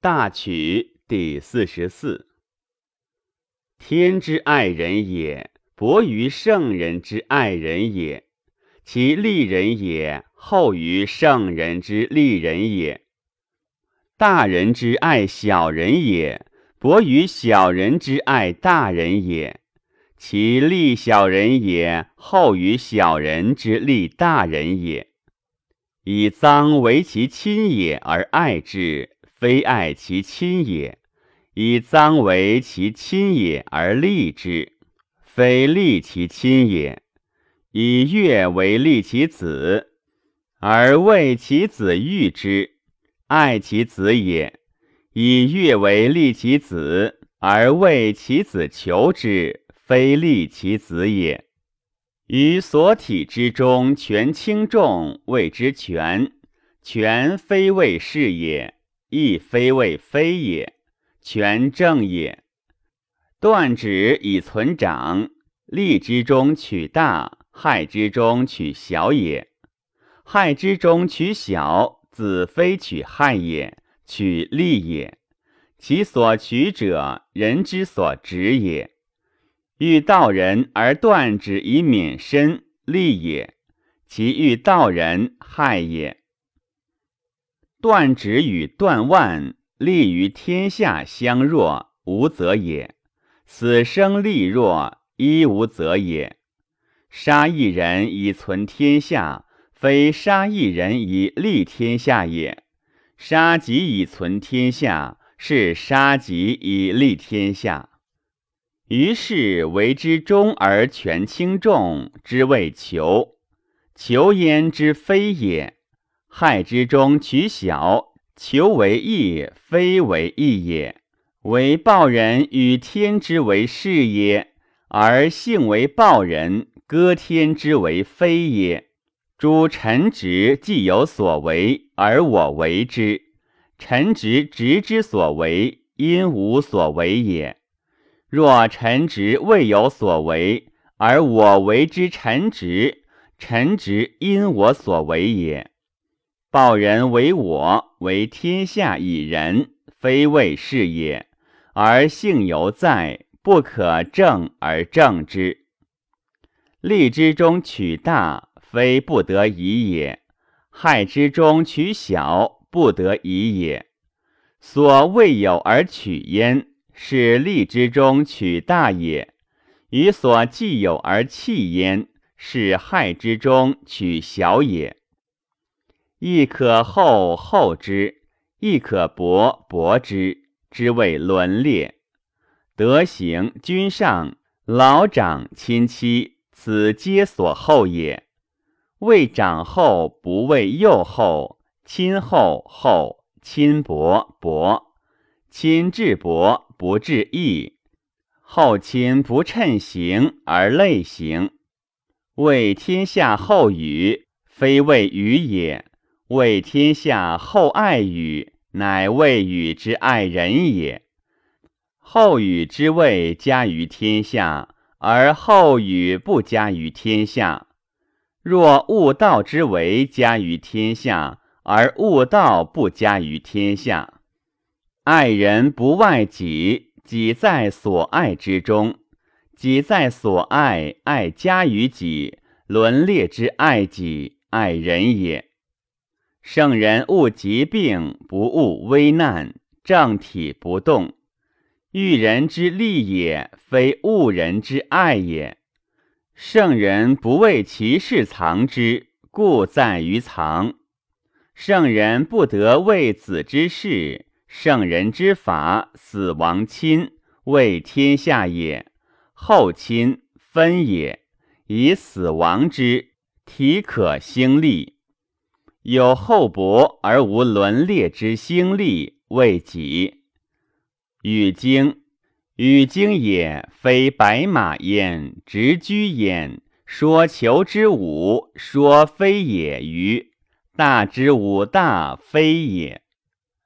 大曲第四十四。天之爱人也，薄于圣人之爱人也；其利人也，厚于圣人之利人也。大人之爱小人也，薄于小人之爱大人也；其利小人也，厚于小人之利大人也。以臧为其亲也而爱之。非爱其亲也，以臧为其亲也而利之；非利其亲也，以月为利其子而为其子欲之，爱其子也；以月为利其子而为其子求之，非利其子也。于所体之中，权轻重谓之权，权非谓是也。亦非谓非也，权正也。断指以存长，利之中取大，害之中取小也。害之中取小，子非取害也，取利也。其所取者，人之所执也。欲道人而断指以免身，利也；其欲道人，害也。断指与断腕，利于天下相若，无则也；死生利弱，一无则也。杀一人以存天下，非杀一人以利天下也；杀己以存天下，是杀己以利天下。于是为之忠而权轻重，之谓求。求焉之非也。害之中取小，求为义，非为义也。为报人与天之为是也，而性为报人，割天之为非也。诸臣直既有所为，而我为之；臣直直之所为，因无所为也。若臣直未有所为，而我为之臣直，臣直因我所为也。报人为我，为天下以仁，非谓是也。而性犹在，不可正而正之。利之中取大，非不得已也；害之中取小，不得已也。所未有而取焉，是利之中取大也；与所既有而弃焉，是害之中取小也。亦可厚厚之，亦可薄薄之，之谓伦列。德行君上，老长亲戚，此皆所厚也。为长厚，不为幼厚；亲厚厚，亲薄薄。亲至薄，不至义；厚亲不称行而类行。为天下厚语，非谓语也。为天下厚爱语，乃谓语之爱人也。厚语之谓加于天下，而厚语不加于天下。若悟道之为加于天下，而悟道不加于天下。爱人不外己，己在所爱之中；己在所爱，爱加于己，伦列之爱己，爱人也。圣人勿疾病，不勿危难；正体不动，欲人之利也，非恶人之爱也。圣人不为其事藏之，故在于藏。圣人不得为子之事，圣人之法，死亡亲，为天下也；后亲分也，以死亡之，体可兴利。有厚薄而无伦列之兴利，为己。与经，与经也，非白马焉，直居焉。说求之武，说非也于？大之武大，非也。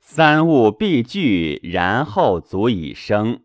三物必具，然后足以生。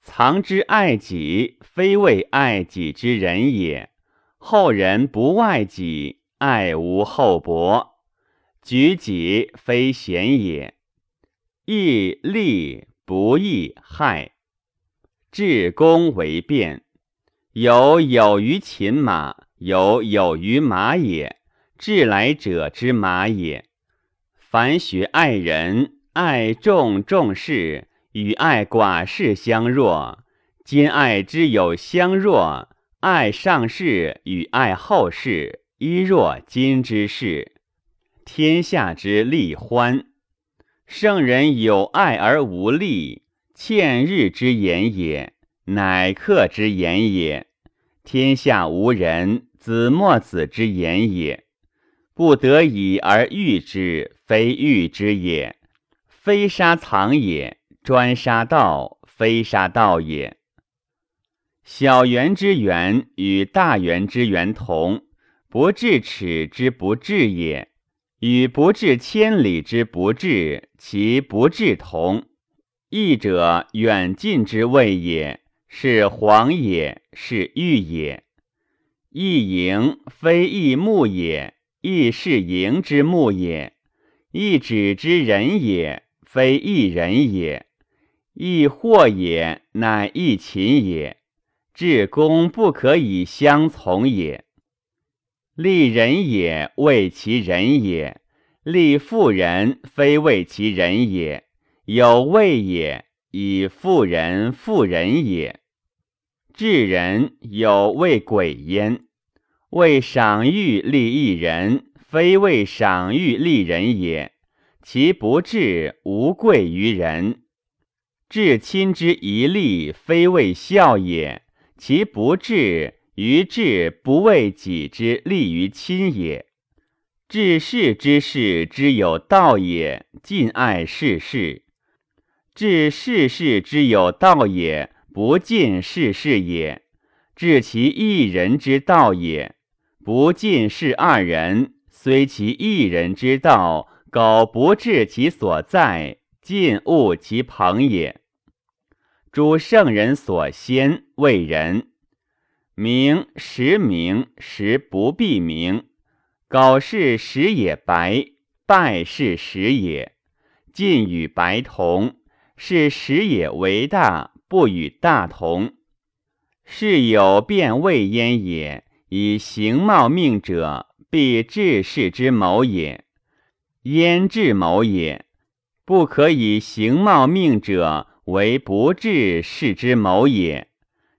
藏之爱己，非为爱己之人也。后人不外己。爱无厚薄，举己非贤也。义利不义害。至公为变，有有于秦马，有有于马也。至来者之马也。凡学爱人，爱众重事，与爱寡事相若。今爱之有相若，爱上士与爱后事，一若今之事。天下之利欢，圣人有爱而无利，欠日之言也，乃克之言也。天下无人，子墨子之言也。不得已而欲之，非欲之也；非杀藏也，专杀道，非杀道也。小圆之圆与大圆之圆同，不至尺之不至也；与不至千里之不至，其不至同。义者远近之谓也，是黄也，是玉也。义盈非义木也。亦是盈之木也，亦止之人也，非一人也；亦祸也，乃亦秦也。至公不可以相从也。利人也，为其人也；利妇人，非为其人也。有位也，以妇人妇人也。治人有为鬼焉。为赏欲利一人，非为赏欲利人也。其不治，无贵于人。至亲之一利，非为孝也。其不治，于治不为己之利于亲也。治世之事之有道也，尽爱世事；治世事之有道也，不尽世事也。治其一人之道也。不尽是二人，虽其一人之道，苟不治其所在，尽误其朋也。诸圣人所先为人，明时明时不必明，苟是时也白，败是时也。尽与白同，是时也为大，不与大同，是有变位焉也。以形貌命者，必治世之谋也；焉治谋也，不可以形貌命者为不治世之谋也。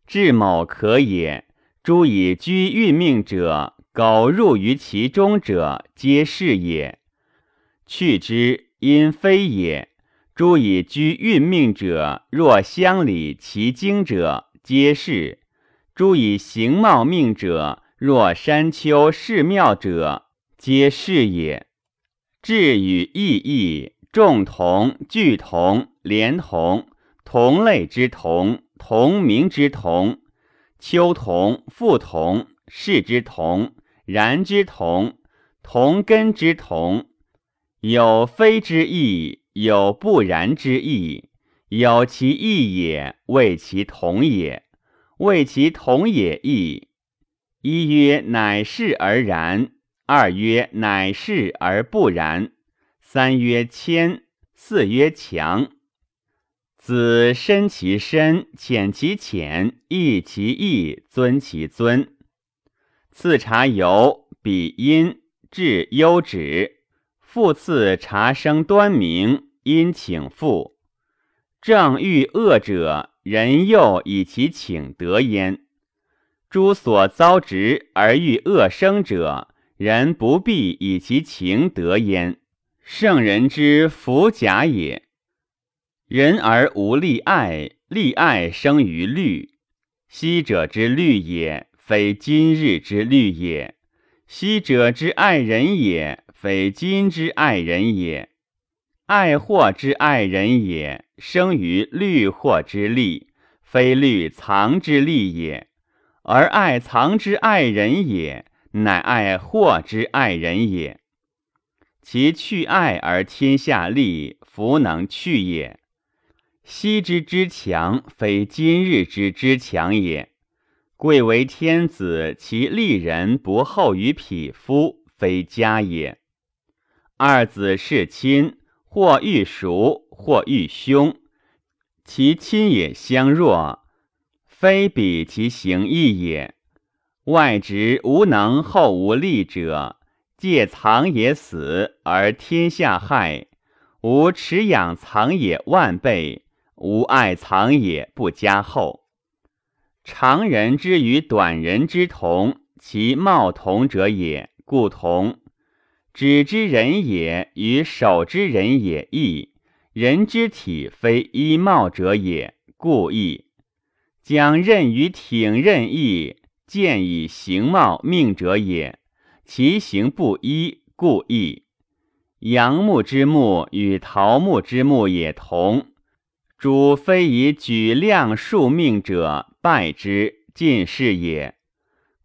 治某可也。诸以居运命者，苟入于其中者，皆是也。去之，因非也。诸以居运命者，若乡里其经者，皆是。诸以形貌命者，若山丘寺庙者，皆是也。志与意义，众同具同，连同同类之同，同名之同，秋同复同，事之同，然之同，同根之同，有非之意，有不然之意，有其异也，谓其同也。谓其同也异。一曰乃是而然，二曰乃是而不然，三曰谦，四曰强。子深其深，浅其浅，义其义，尊其尊。次茶由，比阴，至优止。复次茶生端明，因请复。正欲恶者。人又以其请得焉。诸所遭执而欲恶生者，人不必以其情得焉。圣人之弗假也。人而无利爱，利爱生于虑。昔者之虑也，非今日之虑也；昔者之爱人也，非今之爱人也。爱祸之爱人也。生于虑祸之利，非虑藏之利也；而爱藏之爱人也，乃爱祸之爱人也。其去爱而天下利，弗能去也。昔之之强，非今日之之强也。贵为天子，其利人不厚于匹夫，非家也。二子是亲。或欲熟，或欲凶，其亲也相若，非比其行义也。外直无能，后无力者，借藏也死，而天下害。吾持养藏也万倍，无爱藏也不加厚。长人之与短人之同，其貌同者也，故同。指之人也与手之人也异，人之体非衣貌者也，故异。将任与挺任异，见以形貌命者也，其形不一，故异。杨木之木与桃木之木也同，主非以举量数命者败之，尽是也。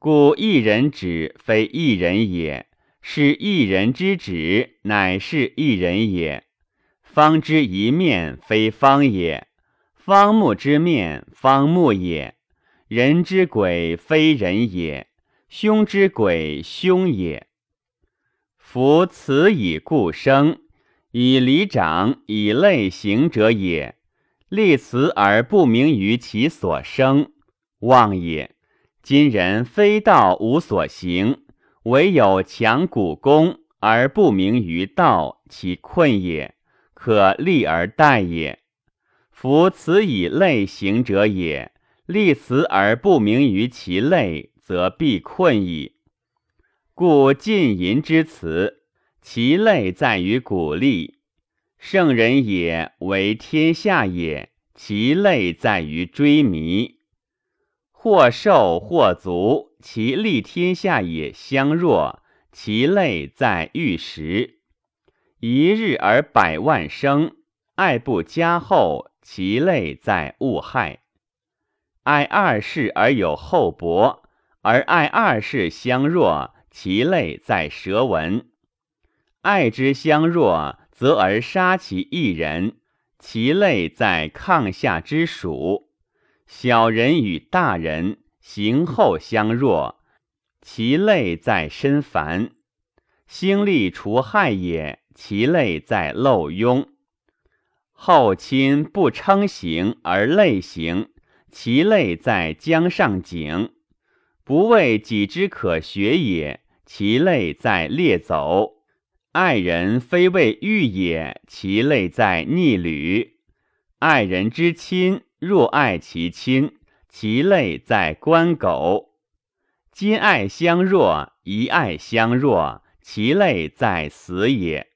故一人指非一人也，是一人之指，乃是一人也。方之一面非方也，方木之面方木也。人之鬼非人也，凶之鬼凶也。夫此以故生，以礼长，以类行者也。立辞而不明于其所生，妄也。今人非道无所行，唯有强古功而不明于道，其困也，可立而待也。夫此以类行者也，立辞而不明于其类，则必困矣。故晋淫之辞，其类在于鼓励；圣人也为天下也，其类在于追迷。或瘦或足，其利天下也相若，其类在玉石。一日而百万生，爱不加厚，其类在物害。爱二世而有厚薄，而爱二世相若。其类在舌文，爱之相若，则而杀其一人。其类在抗下之属。小人与大人行后相若，其类在身烦。兴利除害也，其类在漏庸。后亲不称行而类行，其类在江上井。不为己之可学也。其类在列走，爱人非为欲也；其类在逆旅，爱人之亲若爱其亲，其类在关狗。今爱相若，一爱相若，其类在死也。